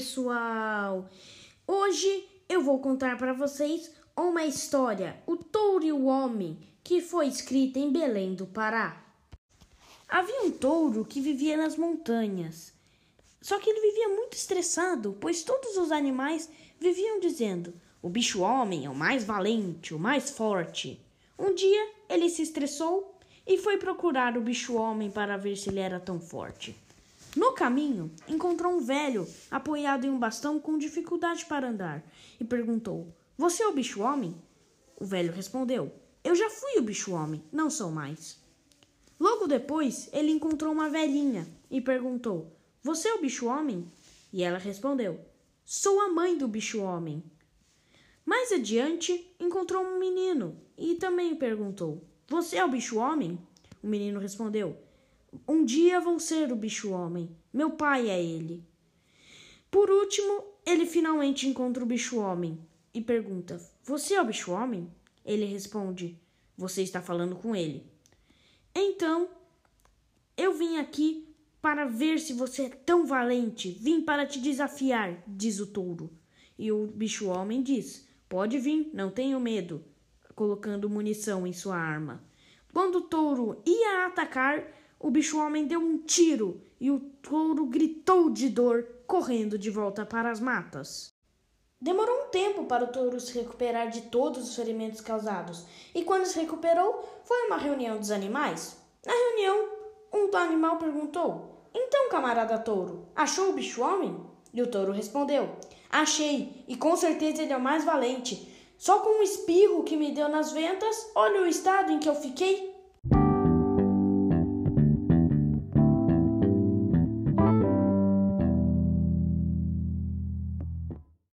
pessoal! Hoje eu vou contar para vocês uma história, O Touro e o Homem, que foi escrita em Belém do Pará. Havia um touro que vivia nas montanhas. Só que ele vivia muito estressado, pois todos os animais viviam dizendo: o bicho-homem é o mais valente, o mais forte. Um dia ele se estressou e foi procurar o bicho-homem para ver se ele era tão forte. No caminho, encontrou um velho apoiado em um bastão com dificuldade para andar e perguntou: Você é o bicho-homem? O velho respondeu: Eu já fui o bicho-homem, não sou mais. Logo depois, ele encontrou uma velhinha e perguntou: Você é o bicho-homem? E ela respondeu: Sou a mãe do bicho-homem. Mais adiante, encontrou um menino e também perguntou: Você é o bicho-homem? O menino respondeu: um dia vou ser o bicho-homem. Meu pai é ele. Por último, ele finalmente encontra o bicho-homem e pergunta: Você é o bicho-homem? Ele responde: Você está falando com ele. Então, eu vim aqui para ver se você é tão valente. Vim para te desafiar, diz o touro. E o bicho-homem diz: Pode vir, não tenho medo, colocando munição em sua arma. Quando o touro ia atacar, o bicho-homem deu um tiro e o touro gritou de dor, correndo de volta para as matas. Demorou um tempo para o touro se recuperar de todos os ferimentos causados, e quando se recuperou, foi uma reunião dos animais. Na reunião, um animal perguntou: Então, camarada touro, achou o bicho-homem? E o touro respondeu: Achei, e com certeza ele é o mais valente. Só com um espirro que me deu nas ventas, olha o estado em que eu fiquei.